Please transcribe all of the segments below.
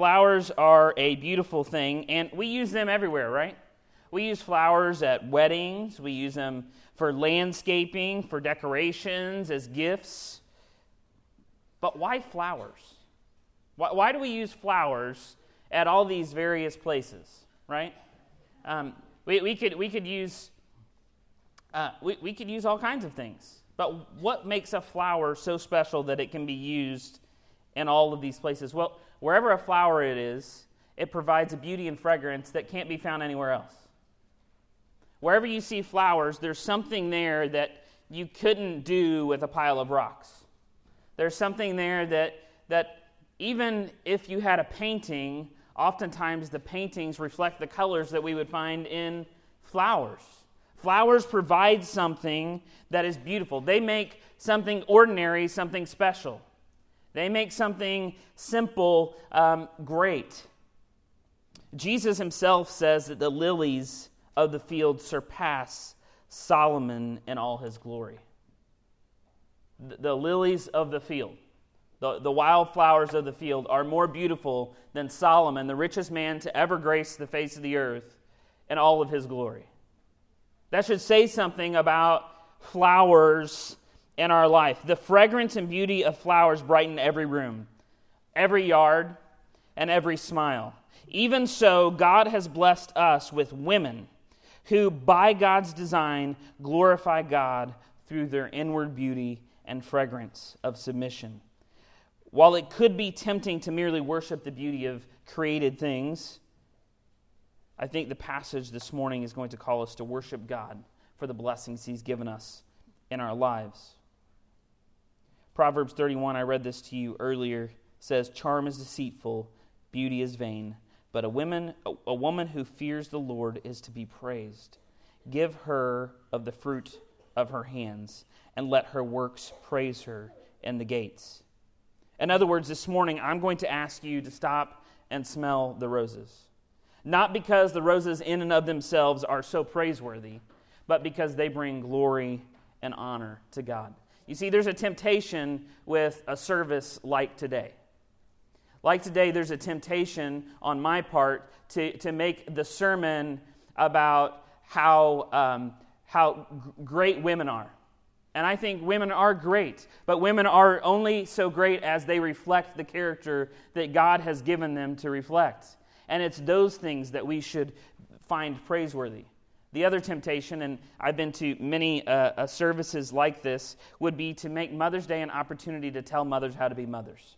flowers are a beautiful thing, and we use them everywhere, right? We use flowers at weddings, we use them for landscaping, for decorations, as gifts. But why flowers? Why, why do we use flowers at all these various places, right? Um, we, we, could, we, could use, uh, we, we could use all kinds of things. But what makes a flower so special that it can be used in all of these places? Well, wherever a flower it is, it provides a beauty and fragrance that can't be found anywhere else. Wherever you see flowers, there's something there that you couldn't do with a pile of rocks. There's something there that, that even if you had a painting, oftentimes the paintings reflect the colors that we would find in flowers. Flowers provide something that is beautiful. They make something ordinary something special. They make something simple um, great. Jesus himself says that the lilies of the field surpass Solomon in all his glory. The, the lilies of the field, the, the wildflowers of the field, are more beautiful than Solomon, the richest man to ever grace the face of the earth, in all of his glory. That should say something about flowers in our life. The fragrance and beauty of flowers brighten every room, every yard, and every smile. Even so, God has blessed us with women who, by God's design, glorify God through their inward beauty and fragrance of submission. While it could be tempting to merely worship the beauty of created things, I think the passage this morning is going to call us to worship God for the blessings He's given us in our lives. Proverbs 31, I read this to you earlier, says, Charm is deceitful, beauty is vain but a woman, a woman who fears the Lord is to be praised. Give her of the fruit of her hands, and let her works praise her in the gates. In other words, this morning, I'm going to ask you to stop and smell the roses. Not because the roses, in and of themselves, are so praiseworthy, but because they bring glory and honor to God. You see, there's a temptation with a service like today. Like today, there's a temptation on my part to, to make the sermon about how, um, how great women are. And I think women are great, but women are only so great as they reflect the character that God has given them to reflect. And it's those things that we should find praiseworthy. The other temptation, and I've been to many uh, uh, services like this, would be to make Mother's Day an opportunity to tell mothers how to be mothers.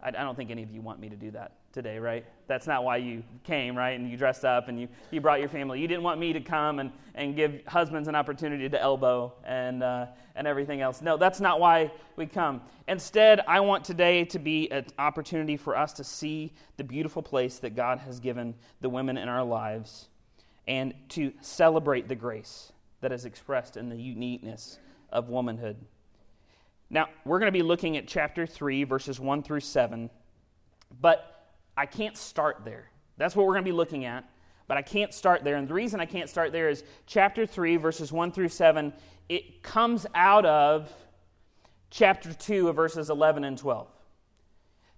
I, don't think any of you want me to do that today, right? That's not why you came, right? And you dressed up and you, you brought your family. You didn't want me to come and, and give husbands an opportunity to elbow and, uh, and everything else. No, that's not why we come. Instead, I want today to be an opportunity for us to see the beautiful place that God has given the women in our lives and to celebrate the grace that is expressed in the uniqueness of womanhood. Now, we're going to be looking at chapter 3, verses 1 through 7, but I can't start there. That's what we're going to be looking at, but I can't start there. And the reason I can't start there is chapter 3, verses 1 through 7, it comes out of chapter 2 of verses 11 and 12.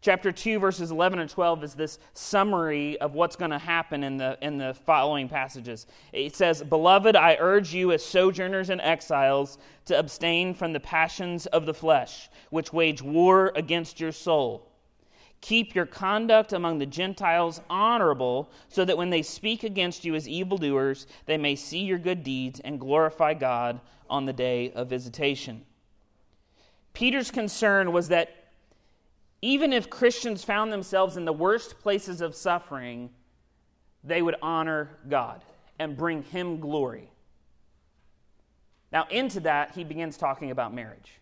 Chapter 2, verses 11 and 12 is this summary of what's going to happen in the, in the following passages. It says, Beloved, I urge you as sojourners and exiles to abstain from the passions of the flesh, which wage war against your soul. Keep your conduct among the Gentiles honorable, so that when they speak against you as evildoers, they may see your good deeds and glorify God on the day of visitation. Peter's concern was that even if Christians found themselves in the worst places of suffering, they would honor God and bring Him glory. Now, into that, he begins talking about marriage.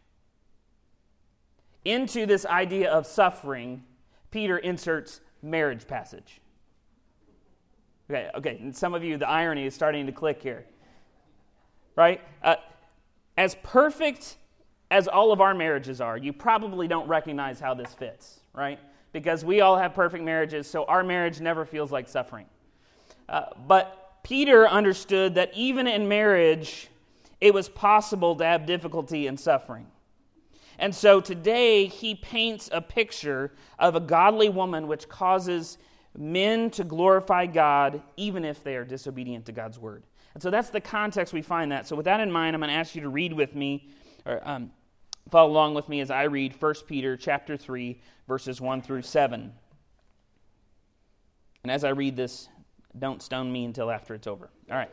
Into this idea of suffering, Peter inserts marriage passage. Okay, okay, and some of you, the irony is starting to click here. Right? Uh, as perfect as all of our marriages are, you probably don't recognize how this fits, right? Because we all have perfect marriages, so our marriage never feels like suffering. Uh, but Peter understood that even in marriage, it was possible to have difficulty and suffering. And so today he paints a picture of a godly woman which causes men to glorify God even if they are disobedient to God's word. And so that's the context we find that. So with that in mind, I'm going to ask you to read with me or um, follow along with me as I read 1 Peter chapter 3 verses 1 through 7. And as I read this, don't stone me until after it's over. All right.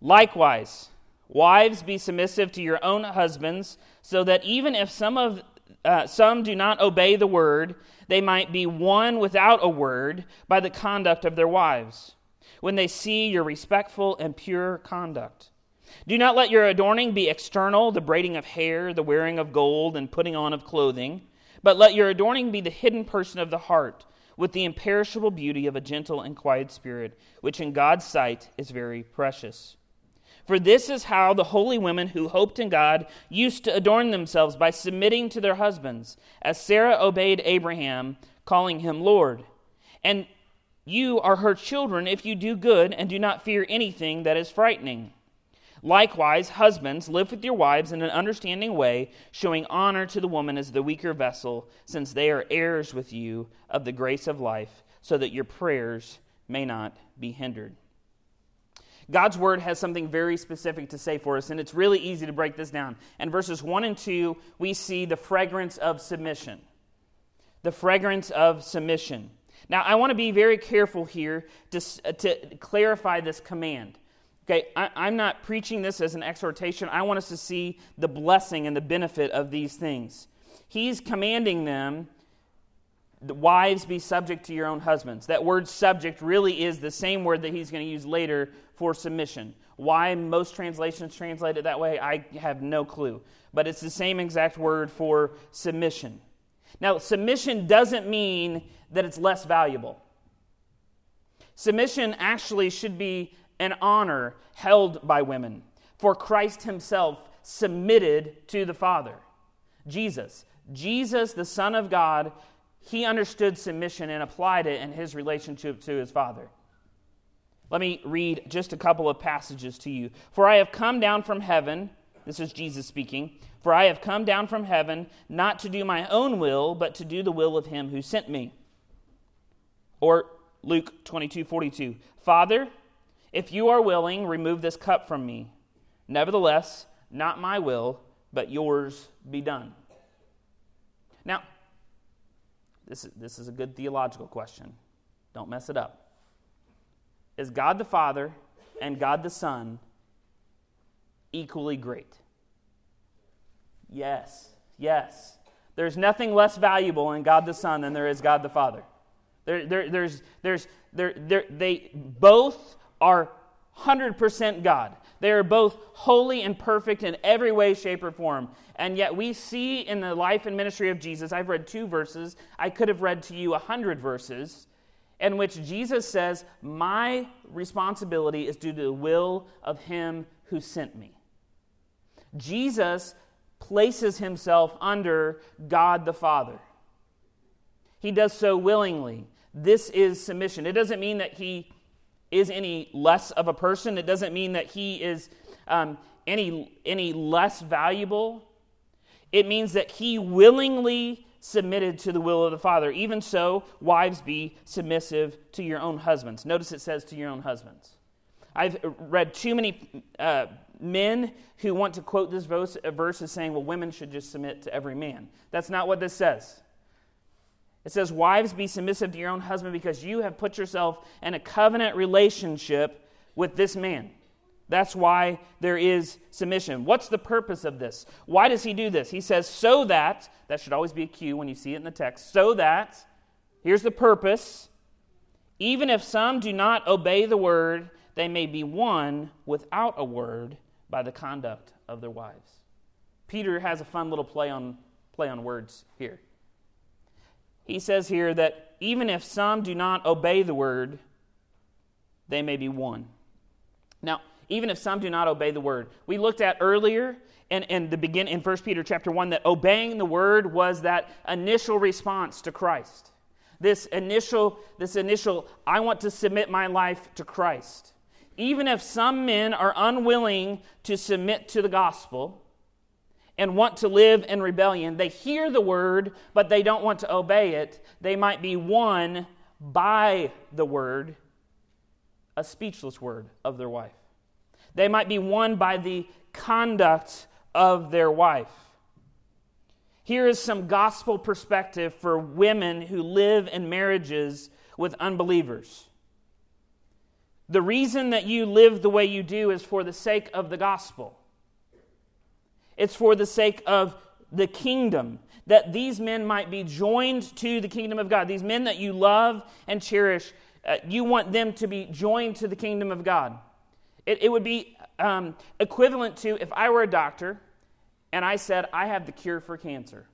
Likewise, wives be submissive to your own husbands, so that even if some of uh, some do not obey the word, they might be won without a word by the conduct of their wives, when they see your respectful and pure conduct. Do not let your adorning be external, the braiding of hair, the wearing of gold, and putting on of clothing, but let your adorning be the hidden person of the heart, with the imperishable beauty of a gentle and quiet spirit, which in God's sight is very precious. For this is how the holy women who hoped in God used to adorn themselves by submitting to their husbands, as Sarah obeyed Abraham, calling him Lord. And you are her children if you do good and do not fear anything that is frightening. Likewise, husbands, live with your wives in an understanding way, showing honor to the woman as the weaker vessel, since they are heirs with you of the grace of life, so that your prayers may not be hindered. God's word has something very specific to say for us, and it's really easy to break this down. In verses 1 and 2, we see the fragrance of submission. The fragrance of submission. Now, I want to be very careful here to, uh, to clarify this command. Okay, I, am not preaching this as an exhortation. I want us to see the blessing and the benefit of these things. He's commanding them, the wives, be subject to your own husbands. That word subject really is the same word that he's going to use later for submission. Why most translations translate it that way, I have no clue. But it's the same exact word for submission. Now, submission doesn't mean that it's less valuable. Submission actually should be and honor held by women. For Christ himself submitted to the Father. Jesus, Jesus, the Son of God, he understood submission and applied it in his relationship to his Father. Let me read just a couple of passages to you. For I have come down from heaven, this is Jesus speaking, for I have come down from heaven not to do my own will, but to do the will of him who sent me. Or Luke 22 42. Father, if you are willing, remove this cup from me. Nevertheless, not my will, but yours be done. Now, this is, this is a good theological question. Don't mess it up. Is God the Father and God the Son equally great? Yes, yes. There's nothing less valuable in God the Son than there is God the Father. There, there, there's, there's, there, there, they both are 100% God. They are both holy and perfect in every way, shape, or form. And yet we see in the life and ministry of Jesus, I've read two verses. I could have read to you a hundred verses in which Jesus says, My responsibility is due to the will of him who sent me. Jesus places himself under God the Father. He does so willingly. This is submission. It doesn't mean that he is any less of a person. It doesn't mean that he is um, any, any less valuable. It means that he willingly submitted to the will of the Father. Even so, wives, be submissive to your own husbands. Notice it says to your own husbands. I've read too many uh, men who want to quote this verse, verse as saying, well, women should just submit to every man. That's not what this says. It says, Wives, be submissive to your own husband because you have put yourself in a covenant relationship with this man. That's why there is submission. What's the purpose of this? Why does he do this? He says, so that, that should always be a cue when you see it in the text, so that, here's the purpose, even if some do not obey the word, they may be won without a word by the conduct of their wives. Peter has a fun little play on, play on words here he says here that even if some do not obey the word, they may be won. Now, even if some do not obey the word, we looked at earlier in, in the begin in 1 Peter chapter 1 that obeying the word was that initial response to Christ. This initial, this initial, I want to submit my life to Christ. Even if some men are unwilling to submit to the gospel, and want to live in rebellion. They hear the word, but they don't want to obey it. They might be won by the word, a speechless word of their wife. They might be won by the conduct of their wife. Here is some gospel perspective for women who live in marriages with unbelievers. The reason that you live the way you do is for the sake of the gospel. It's for the sake of the kingdom, that these men might be joined to the kingdom of God. These men that you love and cherish, uh, you want them to be joined to the kingdom of God. It, it would be um, equivalent to if I were a doctor and I said, I have the cure for cancer.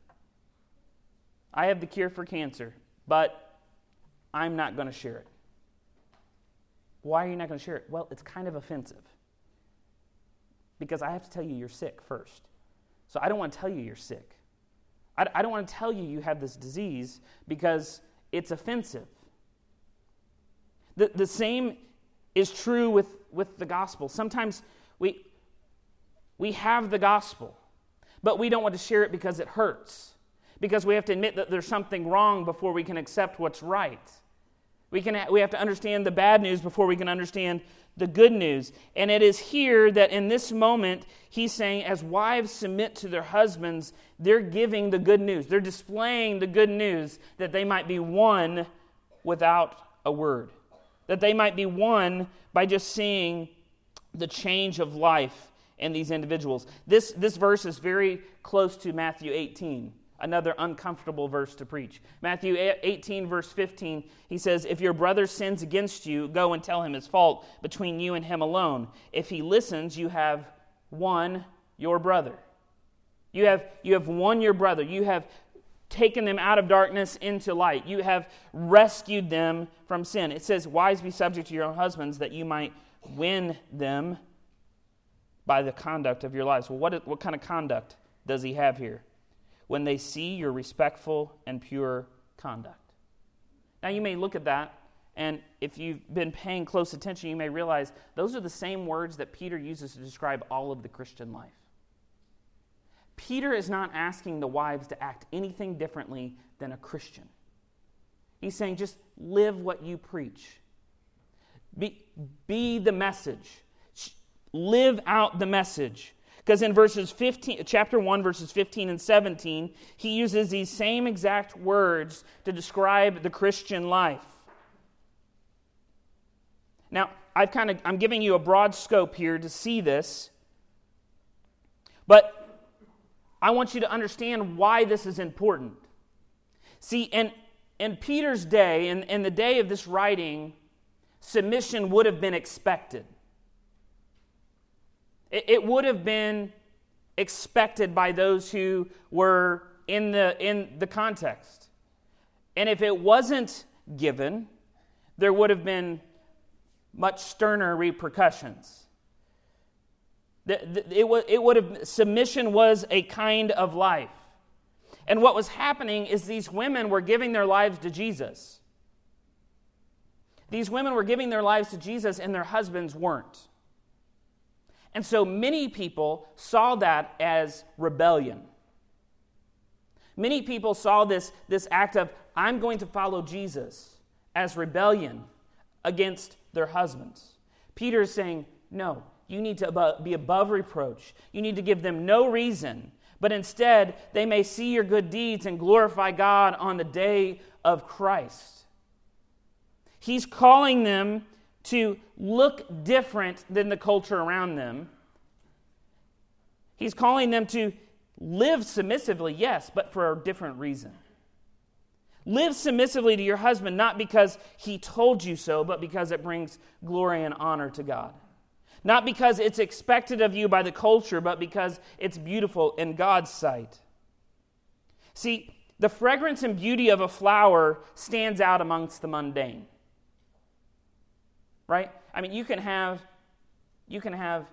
I have the cure for cancer, but I'm not going to share it. Why are you not going to share it? Well, it's kind of offensive. Because I have to tell you you're sick first. So I don't want to tell you you're sick. I, I don't want to tell you you have this disease because it's offensive. The, the same is true with, with the gospel. Sometimes we, we have the gospel, but we don't want to share it because it hurts, because we have to admit that there's something wrong before we can accept what's right. We, can, we have to understand the bad news before we can understand the good news. And it is here that in this moment, he's saying, as wives submit to their husbands, they're giving the good news. They're displaying the good news that they might be won without a word, that they might be won by just seeing the change of life in these individuals. This, this verse is very close to Matthew 18 another uncomfortable verse to preach. Matthew 18, verse 15, he says, If your brother sins against you, go and tell him his fault between you and him alone. If he listens, you have won your brother. You have, you have won your brother. You have taken them out of darkness into light. You have rescued them from sin. It says, Wives, be subject to your own husbands, that you might win them by the conduct of your lives. Well, what, what kind of conduct does he have here? When they see your respectful and pure conduct. Now, you may look at that, and if you've been paying close attention, you may realize those are the same words that Peter uses to describe all of the Christian life. Peter is not asking the wives to act anything differently than a Christian. He's saying just live what you preach. Be, be the message. Live out the message. Because in verses 15, chapter 1, verses 15 and 17, he uses these same exact words to describe the Christian life. Now, I've kind of I'm giving you a broad scope here to see this. But I want you to understand why this is important. See, in, in Peter's day, in, in the day of this writing, submission would have been expected. It, it would have been expected by those who were in the, in the context. And if it wasn't given, there would have been much sterner repercussions. It, would have, submission was a kind of life. And what was happening is these women were giving their lives to Jesus. These women were giving their lives to Jesus, and their husbands weren't. And so many people saw that as rebellion. Many people saw this, this act of, I'm going to follow Jesus, as rebellion against their husbands. Peter is saying, No, you need to be above reproach. You need to give them no reason, but instead they may see your good deeds and glorify God on the day of Christ. He's calling them to look different than the culture around them. He's calling them to live submissively, yes, but for a different reason. Live submissively to your husband, not because he told you so, but because it brings glory and honor to God. Not because it's expected of you by the culture, but because it's beautiful in God's sight. See, the fragrance and beauty of a flower stands out amongst the mundane right? I mean, you can have you can have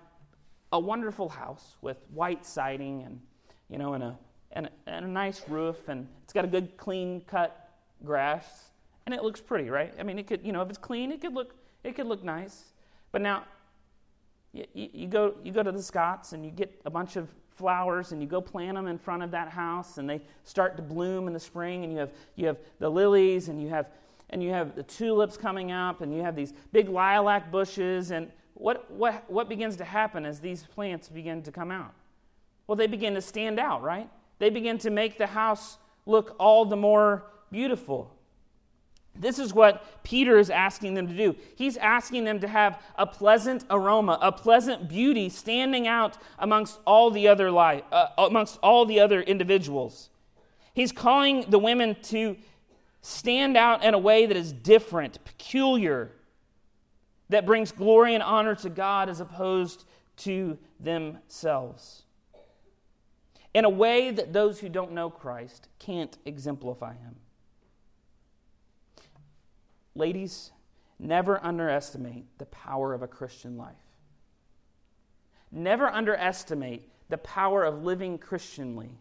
a wonderful house with white siding and you know and a and a, and a nice roof and it's got a good clean cut grass and it looks pretty, right? I mean, it could you know if it's clean, it could look it could look nice. But now you, you, go you go to the Scots and you get a bunch of flowers and you go plant them in front of that house and they start to bloom in the spring and you have you have the lilies and you have and you have the tulips coming up and you have these big lilac bushes and what what what begins to happen as these plants begin to come out well they begin to stand out right they begin to make the house look all the more beautiful this is what Peter is asking them to do. He's asking them to have a pleasant aroma, a pleasant beauty standing out amongst all the other li- uh, amongst all the other individuals. He's calling the women to stand out in a way that is different, peculiar, that brings glory and honor to God as opposed to themselves. In a way that those who don't know Christ can't exemplify him. Ladies, never underestimate the power of a Christian life. Never underestimate the power of living Christianly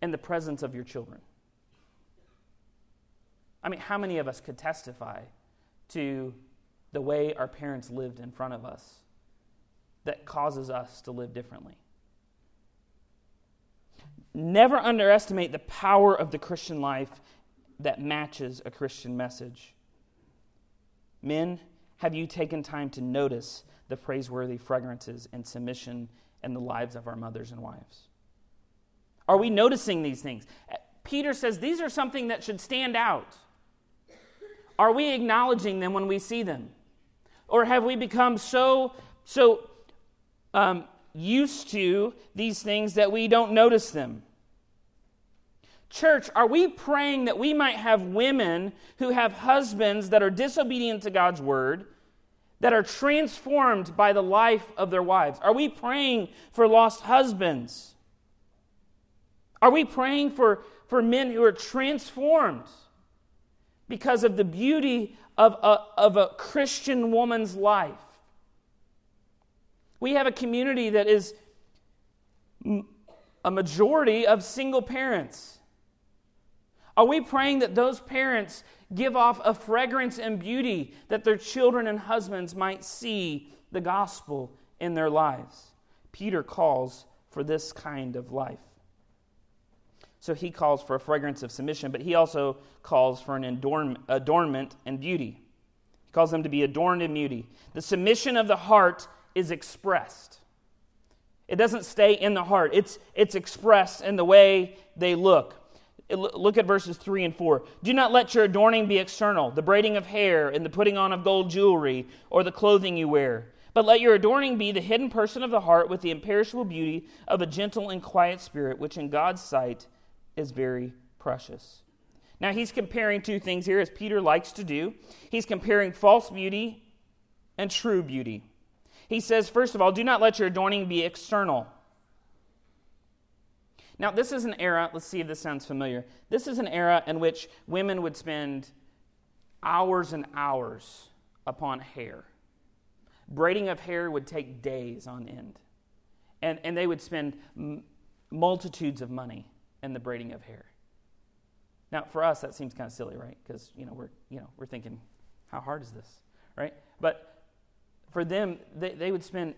in the presence of your children. I mean, how many of us could testify to the way our parents lived in front of us that causes us to live differently? Never underestimate the power of the Christian life that matches a Christian message. Men, have you taken time to notice the praiseworthy fragrances and submission in the lives of our mothers and wives? Are we noticing these things? Peter says these are something that should stand out. Are we acknowledging them when we see them? Or have we become so, so um, used to these things that we don't notice them? Church, are we praying that we might have women who have husbands that are disobedient to God's word, that are transformed by the life of their wives? Are we praying for lost husbands? Are we praying for, for men who are transformed because of the beauty of a, of a Christian woman's life? We have a community that is a majority of single parents. Are we praying that those parents give off a fragrance and beauty that their children and husbands might see the gospel in their lives? Peter calls for this kind of life. So he calls for a fragrance of submission, but he also calls for an adornment and beauty. He calls them to be adorned in beauty. The submission of the heart is expressed. It doesn't stay in the heart, it's, it's expressed in the way they look. Look at verses 3 and 4. Do not let your adorning be external, the braiding of hair and the putting on of gold jewelry or the clothing you wear. But let your adorning be the hidden person of the heart with the imperishable beauty of a gentle and quiet spirit, which in God's sight is very precious. Now, he's comparing two things here, as Peter likes to do. He's comparing false beauty and true beauty. He says, first of all, do not let your adorning be external. Now, this is an era, let's see if this sounds familiar. This is an era in which women would spend hours and hours upon hair. Braiding of hair would take days on end. And, and they would spend m- multitudes of money in the braiding of hair. Now, for us, that seems kind of silly, right? Because, you know, we're, you know, we're thinking, how hard is this, right? But for them, they, they would spend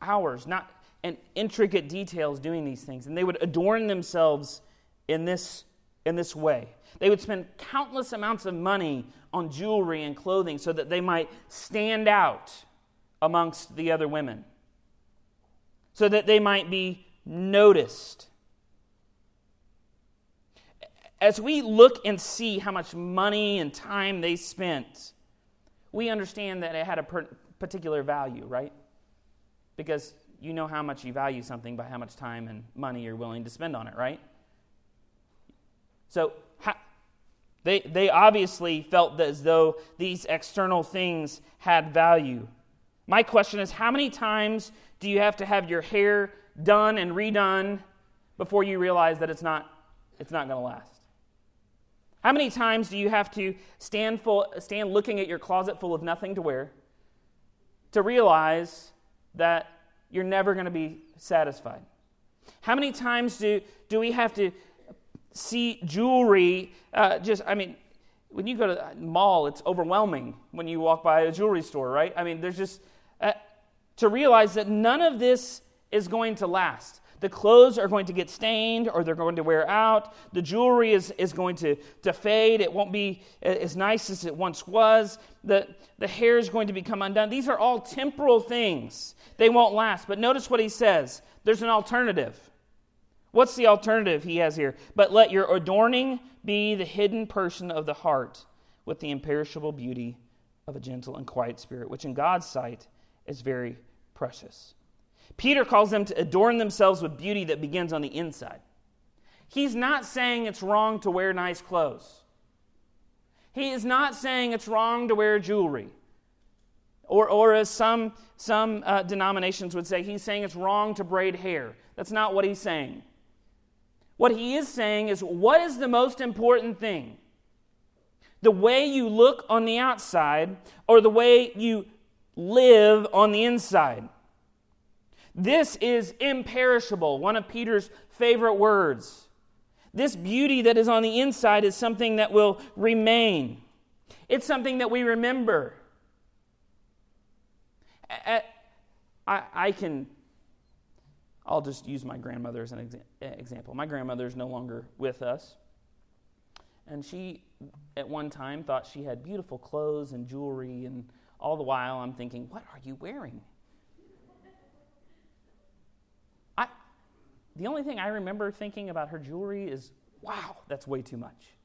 hours, not and intricate details doing these things. And they would adorn themselves in this, in this way. They would spend countless amounts of money on jewelry and clothing so that they might stand out amongst the other women, so that they might be noticed. As we look and see how much money and time they spent, we understand that it had a particular value, right? Because you know how much you value something by how much time and money you're willing to spend on it, right? So they, they obviously felt as though these external things had value. My question is how many times do you have to have your hair done and redone before you realize that it's not, it's not going to last? How many times do you have to stand, full, stand looking at your closet full of nothing to wear to realize that you're never going to be satisfied. How many times do, do we have to see jewelry? Uh, just, I mean, when you go to the mall, it's overwhelming when you walk by a jewelry store, right? I mean, there's just, uh, to realize that none of this is going to last. The clothes are going to get stained or they're going to wear out. The jewelry is, is going to, to fade. It won't be as nice as it once was. The, the hair is going to become undone. These are all temporal things. They won't last. But notice what he says there's an alternative. What's the alternative he has here? But let your adorning be the hidden person of the heart with the imperishable beauty of a gentle and quiet spirit, which in God's sight is very precious. Peter calls them to adorn themselves with beauty that begins on the inside. He's not saying it's wrong to wear nice clothes. He is not saying it's wrong to wear jewelry. Or, or as some, some uh, denominations would say, he's saying it's wrong to braid hair. That's not what he's saying. What he is saying is, what is the most important thing? The way you look on the outside or the way you live on the inside? This is imperishable, one of Peter's favorite words. This beauty that is on the inside is something that will remain. It's something that we remember. I, can, I'll just use my grandmother as an example. My grandmother is no longer with us. And she, at one time, thought she had beautiful clothes and jewelry, and all the while I'm thinking, what are you wearing? The only thing I remember thinking about her jewelry is, wow, that's way too much.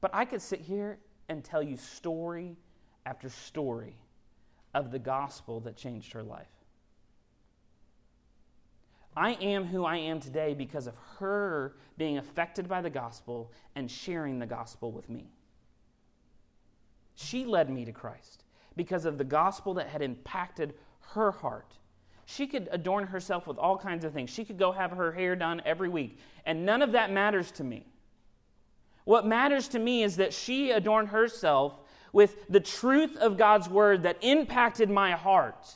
But I could sit here and tell you story after story of the gospel that changed her life. I am who I am today because of her being affected by the gospel and sharing the gospel with me. She led me to Christ because of the gospel that had impacted her heart she could adorn herself with all kinds of things. She could go have her hair done every week. And none of that matters to me. What matters to me is that she adorned herself with the truth of God's word that impacted my heart.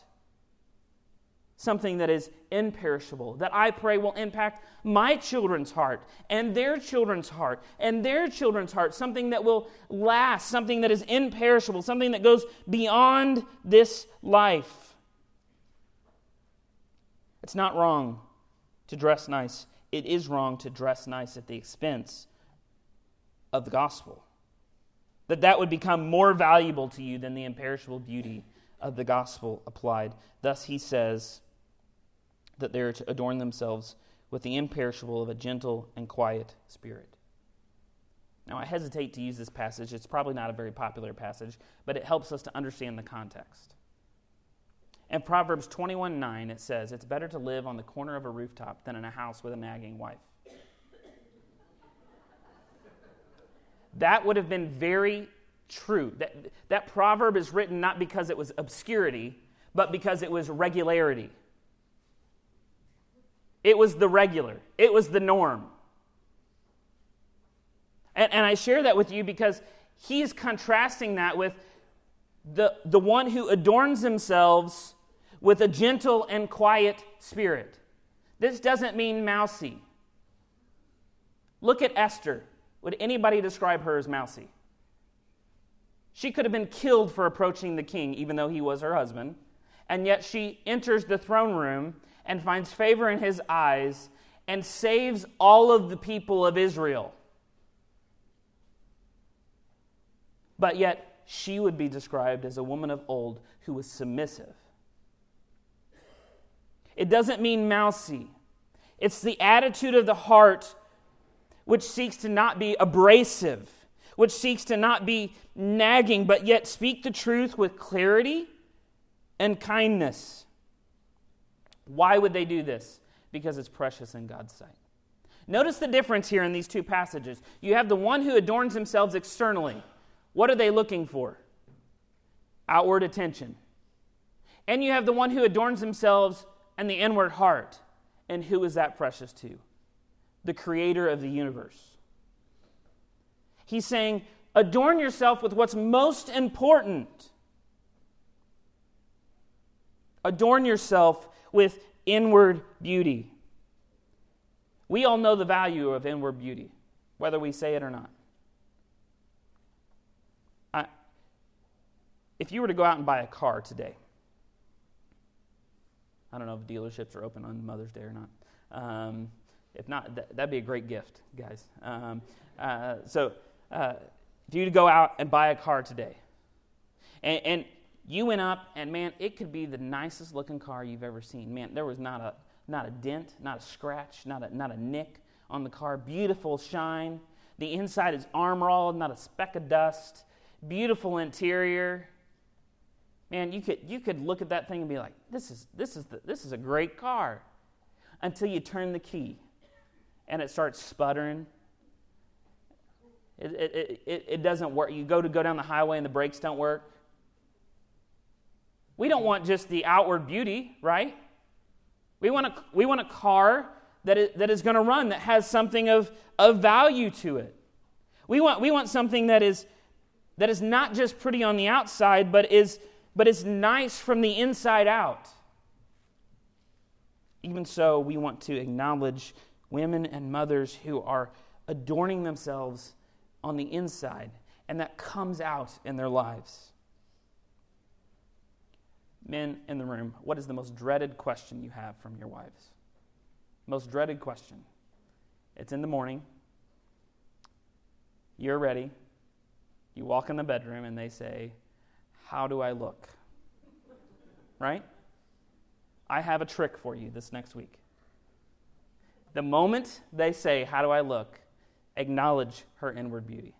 Something that is imperishable, that I pray will impact my children's heart and their children's heart and their children's heart. Something that will last, something that is imperishable, something that goes beyond this life. It's not wrong to dress nice. It is wrong to dress nice at the expense of the gospel. That that would become more valuable to you than the imperishable beauty of the gospel applied. Thus he says that they are to adorn themselves with the imperishable of a gentle and quiet spirit. Now, I hesitate to use this passage. It's probably not a very popular passage, but it helps us to understand the context. In Proverbs 21 9, it says, It's better to live on the corner of a rooftop than in a house with a nagging wife. that would have been very true. That, that proverb is written not because it was obscurity, but because it was regularity. It was the regular, it was the norm. And, and I share that with you because he's contrasting that with the, the one who adorns themselves with a gentle and quiet spirit. This doesn't mean mousy. Look at Esther. Would anybody describe her as mousy? She could have been killed for approaching the king, even though he was her husband. And yet she enters the throne room and finds favor in his eyes and saves all of the people of Israel. But yet she would be described as a woman of old who was submissive it doesn't mean mousy. It's the attitude of the heart which seeks to not be abrasive, which seeks to not be nagging, but yet speak the truth with clarity and kindness. Why would they do this? Because it's precious in God's sight. Notice the difference here in these two passages. You have the one who adorns themselves externally. What are they looking for? Outward attention. And you have the one who adorns themselves and the inward heart. And who is that precious to? The creator of the universe. He's saying, adorn yourself with what's most important. Adorn yourself with inward beauty. We all know the value of inward beauty, whether we say it or not. I, if you were to go out and buy a car today, I don't know if dealerships are open on Mother's Day or not. Um, if not, th- that'd be a great gift, guys. Um, uh, so, uh, if you go out and buy a car today, and, and you went up, and man, it could be the nicest looking car you've ever seen. Man, there was not a not a dent, not a scratch, not a not a nick on the car. Beautiful shine. The inside is armor all, not a speck of dust. Beautiful interior. Man, you could you could look at that thing and be like, this is this is the, this is a great car, until you turn the key, and it starts sputtering. It, it, it, it doesn't work. You go to go down the highway and the brakes don't work. We don't want just the outward beauty, right? We want a, we want a car that is, that is going to run, that has something of, of value to it. We want, we want something that is, that is not just pretty on the outside, but is, but it's nice from the inside out. Even so, we want to acknowledge women and mothers who are adorning themselves on the inside, and that comes out in their lives men in the room, what is the most dreaded question you have from your wives? Most dreaded question. It's in the morning. You're ready. You walk in the bedroom and they say, How do I look? Right? I have a trick for you this next week. The moment they say, How do I look? acknowledge her inward beauty.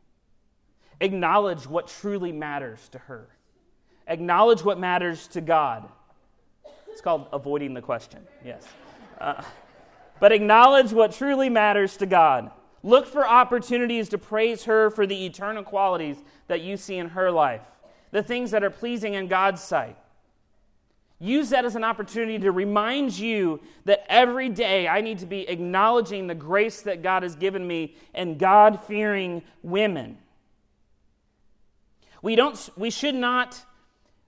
Acknowledge what truly matters to her. Acknowledge what matters to God. It's called avoiding the question, yes. Uh, but acknowledge what truly matters to God. Look for opportunities to praise her for the eternal qualities that you see in her life, the things that are pleasing in God's sight. Use that as an opportunity to remind you that every day I need to be acknowledging the grace that God has given me and God fearing women. We, don't, we should not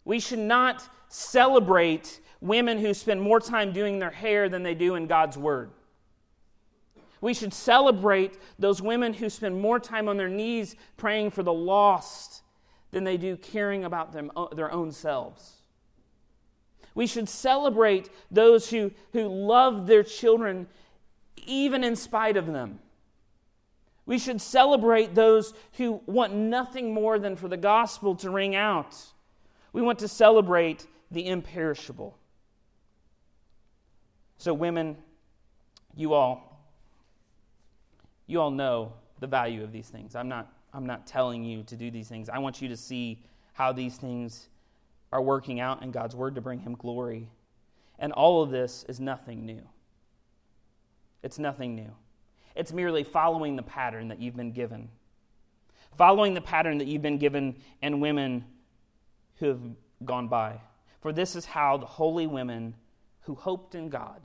we should not celebrate women who spend more time doing their hair than they do in God's Word. We should celebrate those women who spend more time on their knees praying for the lost than they do caring about them, uh, their own selves. We should celebrate those who, who love their children even in spite of them. We should celebrate those who want nothing more than for the gospel to ring out. We want to celebrate the imperishable. So, women, you all, you all know the value of these things. I'm not, I'm not telling you to do these things. I want you to see how these things are working out in God's word to bring Him glory. And all of this is nothing new. It's nothing new. It's merely following the pattern that you've been given. Following the pattern that you've been given, and women who have gone by. For this is how the holy women who hoped in God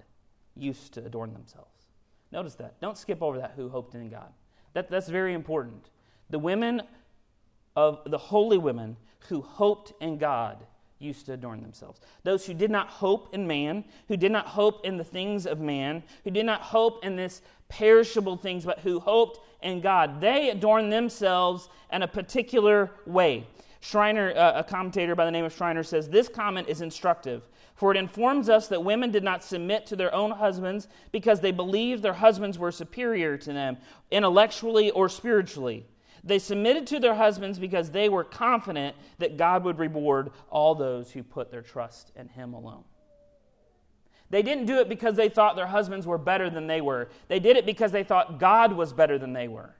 used to adorn themselves. Notice that. Don't skip over that who hoped in God. That, that's very important. The women of the holy women who hoped in God used to adorn themselves. Those who did not hope in man, who did not hope in the things of man, who did not hope in this perishable things, but who hoped in God, they adorned themselves in a particular way. Schreiner, uh, a commentator by the name of Schreiner, says this comment is instructive, for it informs us that women did not submit to their own husbands because they believed their husbands were superior to them, intellectually or spiritually. They submitted to their husbands because they were confident that God would reward all those who put their trust in Him alone. They didn't do it because they thought their husbands were better than they were. They did it because they thought God was better than they were.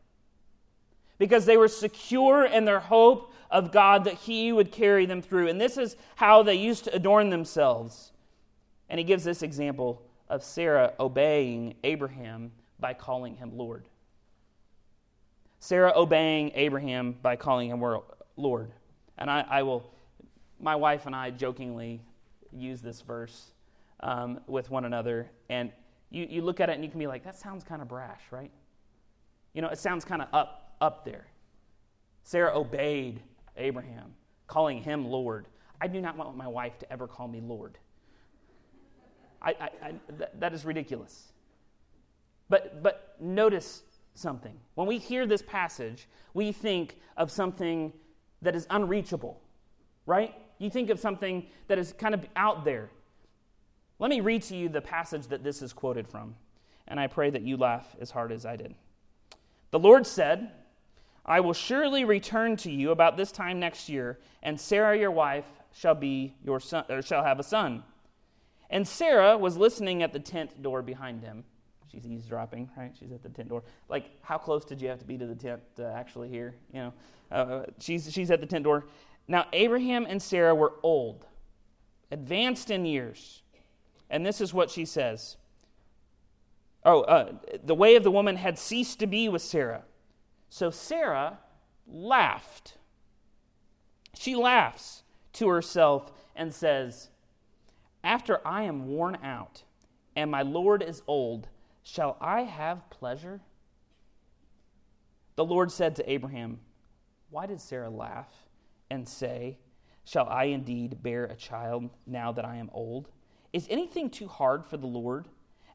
Because they were secure in their hope of God that He would carry them through. And this is how they used to adorn themselves. And he gives this example of Sarah obeying Abraham by calling him Lord. Sarah obeying Abraham by calling him Lord. And I, I will, my wife and I jokingly use this verse um, with one another. And you, you look at it and you can be like, that sounds kind of brash, right? You know, it sounds kind of up, up there. Sarah obeyed Abraham, calling him Lord. I do not want my wife to ever call me Lord. I, I, I th- that is ridiculous. But, but notice something. When we hear this passage, we think of something that is unreachable, right? You think of something that is kind of out there. Let me read to you the passage that this is quoted from, and I pray that you laugh as hard as I did. The Lord said, I will surely return to you about this time next year, and Sarah your wife shall be your son or shall have a son. And Sarah was listening at the tent door behind him. She's eavesdropping, right? She's at the tent door. Like, how close did you have to be to the tent to actually hear? You know, uh, she's she's at the tent door. Now Abraham and Sarah were old, advanced in years, and this is what she says. Oh, uh, the way of the woman had ceased to be with Sarah. So Sarah laughed. She laughs to herself and says, After I am worn out and my Lord is old, shall I have pleasure? The Lord said to Abraham, Why did Sarah laugh and say, Shall I indeed bear a child now that I am old? Is anything too hard for the Lord?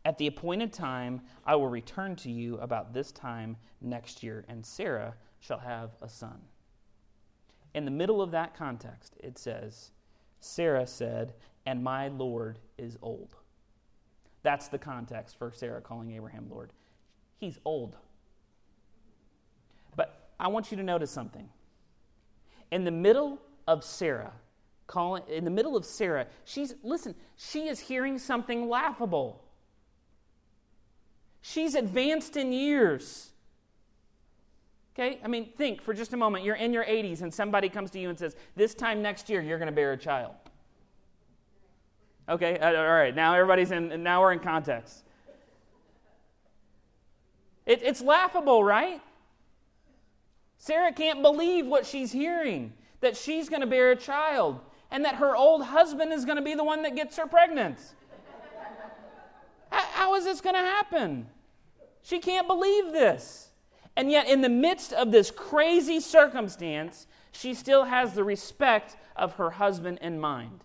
At the appointed time, I will return to you about this time next year, and Sarah shall have a son. In the middle of that context, it says, Sarah said, And my Lord is old. That's the context for Sarah calling Abraham Lord. He's old. But I want you to notice something. In the middle of Sarah, calling in the middle of Sarah, she's listen, she is hearing something laughable. She's advanced in years. Okay? I mean, think for just a moment. You're in your 80s and somebody comes to you and says, This time next year, you're going to bear a child. Okay, uh, all right. Now everybody's in, now we're in context. It, it's laughable, right? Sarah can't believe what she's hearing that she's going to bear a child and that her old husband is going to be the one that gets her pregnant. how, how is this going to happen? She can't believe this. And yet, in the midst of this crazy circumstance, she still has the respect of her husband in mind.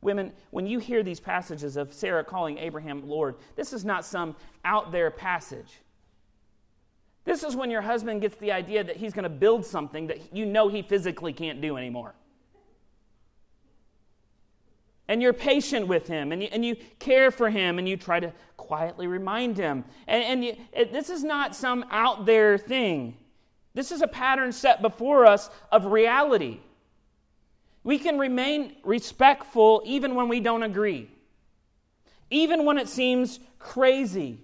Women, when you hear these passages of Sarah calling Abraham Lord, this is not some out there passage. This is when your husband gets the idea that he's going to build something that you know he physically can't do anymore and you're patient with him and you, and you care for him and you try to quietly remind him. And, and you, it, this is not some out there thing. This is a pattern set before us of reality. We can remain respectful even when we don't agree, even when it seems crazy.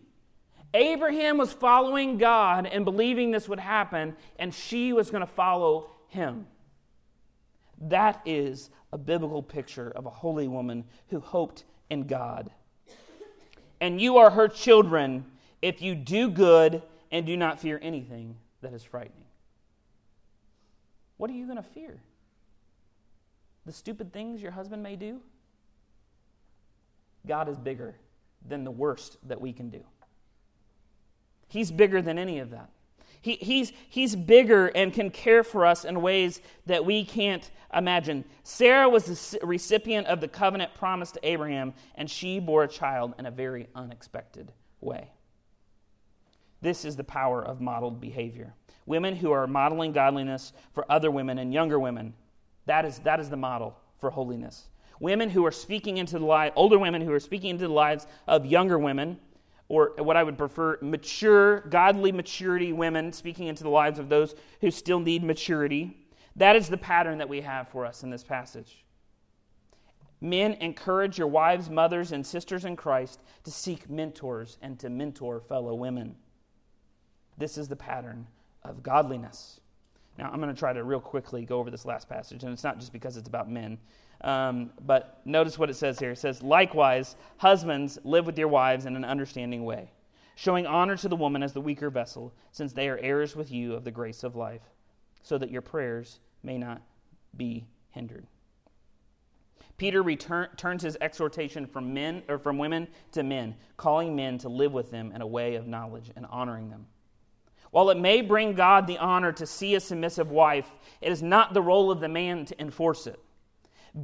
Abraham was following God and believing this would happen, and she was going to follow him. That is a biblical picture of a holy woman who hoped in God. And you are her children if you do good and do not fear anything that is frightening. What are you going to fear? The stupid things your husband may do? God is bigger than the worst that we can do. He's bigger than any of that. He, he's, he's bigger and can care for us in ways that we can't imagine. Sarah was the recipient of the covenant promised to Abraham, and she bore a child in a very unexpected way. This is the power of modeled behavior. Women who are modeling godliness for other women and younger women, that is, that is the model for holiness. Women who are speaking into the lives, older women who are speaking into the lives of younger women or what I would prefer, mature, godly maturity women speaking into the lives of those who still need maturity. That is the pattern that we have for us in this passage. Men, encourage your wives, mothers, and sisters in Christ to seek mentors and to mentor fellow women. This is the pattern of godliness. Now, I'm going to try to real quickly go over this last passage, and it's not just because it's about men. Um, but notice what it says here. It says, Likewise, husbands, live with your wives in an understanding way, showing honor to the woman as the weaker vessel, since they are heirs with you of the grace of life, so that your prayers may not be hindered. Peter return, turns his exhortation from men or from women to men, calling men to live with them in a way of knowledge and honoring them. While it may bring God the honor to see a submissive wife, it is not the role of the man to enforce it.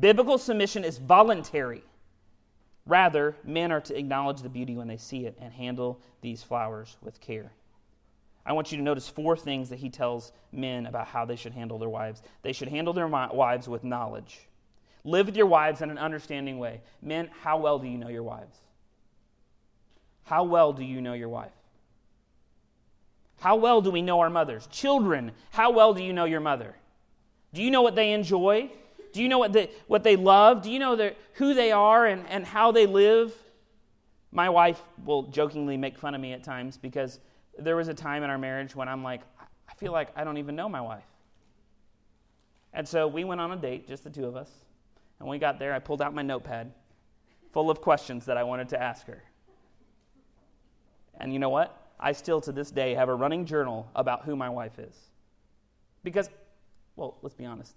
Biblical submission is voluntary. Rather, men are to acknowledge the beauty when they see it and handle these flowers with care. I want you to notice four things that he tells men about how they should handle their wives. They should handle their wives with knowledge. Live with your wives in an understanding way. Men, how well do you know your wives? How well do you know your wife? How well do we know our mothers? Children, how well do you know your mother? Do you know what they enjoy? Do you know what they, what they love? Do you know their, who they are and, and how they live? My wife will jokingly make fun of me at times because there was a time in our marriage when I'm like, I feel like I don't even know my wife. And so we went on a date, just the two of us. And when we got there, I pulled out my notepad full of questions that I wanted to ask her. And you know what? I still to this day have a running journal about who my wife is. Because, well, let's be honest,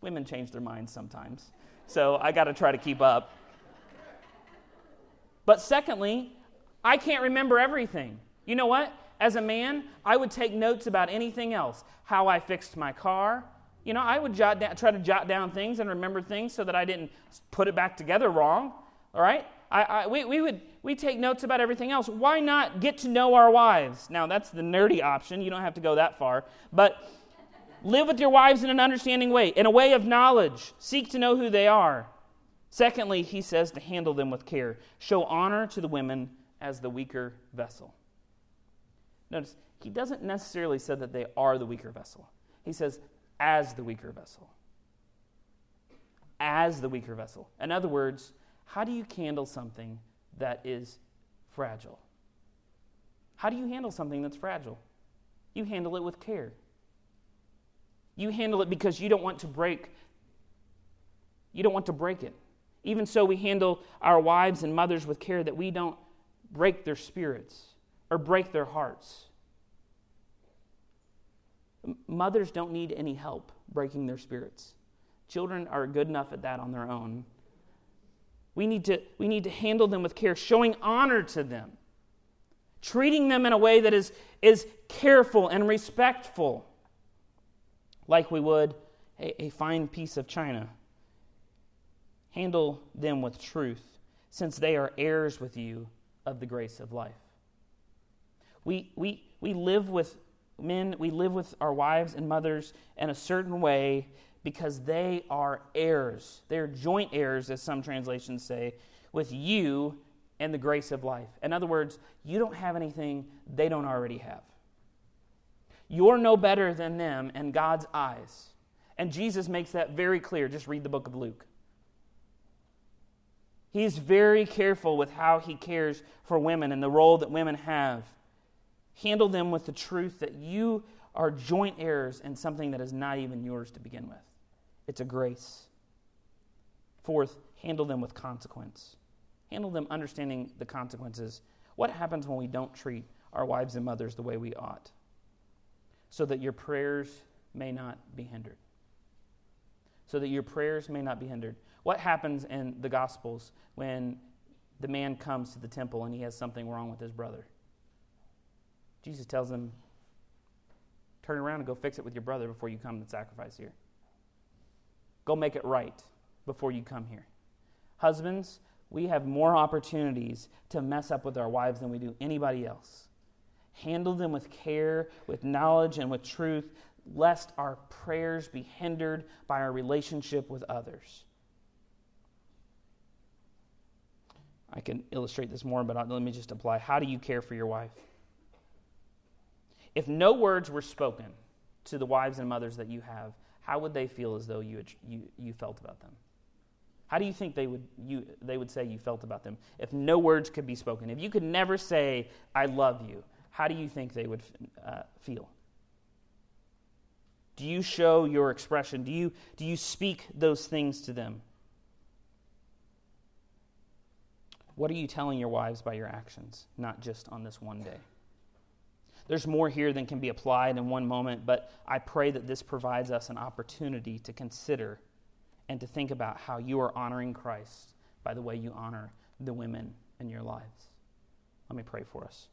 women change their minds sometimes. So I got to try to keep up. But secondly, I can't remember everything. You know what? As a man, I would take notes about anything else. How I fixed my car. You know, I would jot down, try to jot down things and remember things so that I didn't put it back together wrong. All right? I, I, we, we would we take notes about everything else. Why not get to know our wives? Now, that's the nerdy option. You don't have to go that far. But live with your wives in an understanding way, in a way of knowledge. Seek to know who they are. Secondly, he says to handle them with care. Show honor to the women as the weaker vessel. Notice, he doesn't necessarily say that they are the weaker vessel. He says, as the weaker vessel. As the weaker vessel. In other words, how do you handle something that is fragile? How do you handle something that's fragile? You handle it with care. You handle it because you don't want to break you don't want to break it. Even so we handle our wives and mothers with care that we don't break their spirits or break their hearts. Mothers don't need any help breaking their spirits. Children are good enough at that on their own. We need to, we need to handle them with care, showing honor to them, treating them in a way that is, is careful and respectful, like we would a, a fine piece of china. Handle them with truth, since they are heirs with you of the grace of life. We, we, we live with men, we live with our wives and mothers in a certain way because they are heirs. They're joint heirs, as some translations say, with you and the grace of life. In other words, you don't have anything they don't already have. You're no better than them in God's eyes. And Jesus makes that very clear. Just read the book of Luke. He's very careful with how he cares for women and the role that women have. Handle them with the truth that you are joint heirs in something that is not even yours to begin with it's a grace. Fourth, handle them with consequence. Handle them understanding the consequences. What happens when we don't treat our wives and mothers the way we ought? So that your prayers may not be hindered. So that your prayers may not be hindered. What happens in the Gospels when the man comes to the temple and he has something wrong with his brother? Jesus tells him, Turn around and go fix it with your brother before you come and sacrifice here. Go make it right before you come here. Husbands, we have more opportunities to mess up with our wives than we do anybody else. Handle them with care, with knowledge, and with truth, lest our prayers be hindered by our relationship with others. I can illustrate this more, but let me just apply. How do you care for your wife? If no words were spoken to the wives and mothers that you have, how would they feel as though you, you, you felt about them? How do you think they would, you, they would say you felt about them if no words could be spoken? If you could never say, I love you, how do you think they would uh, feel? Do you show your expression? Do you, do you speak those things to them? What are you telling your wives by your actions, not just on this one day? There's more here than can be applied in one moment, but I pray that this provides us an opportunity to consider and to think about how you are honoring Christ by the way you honor the women in your lives. Let me pray for us.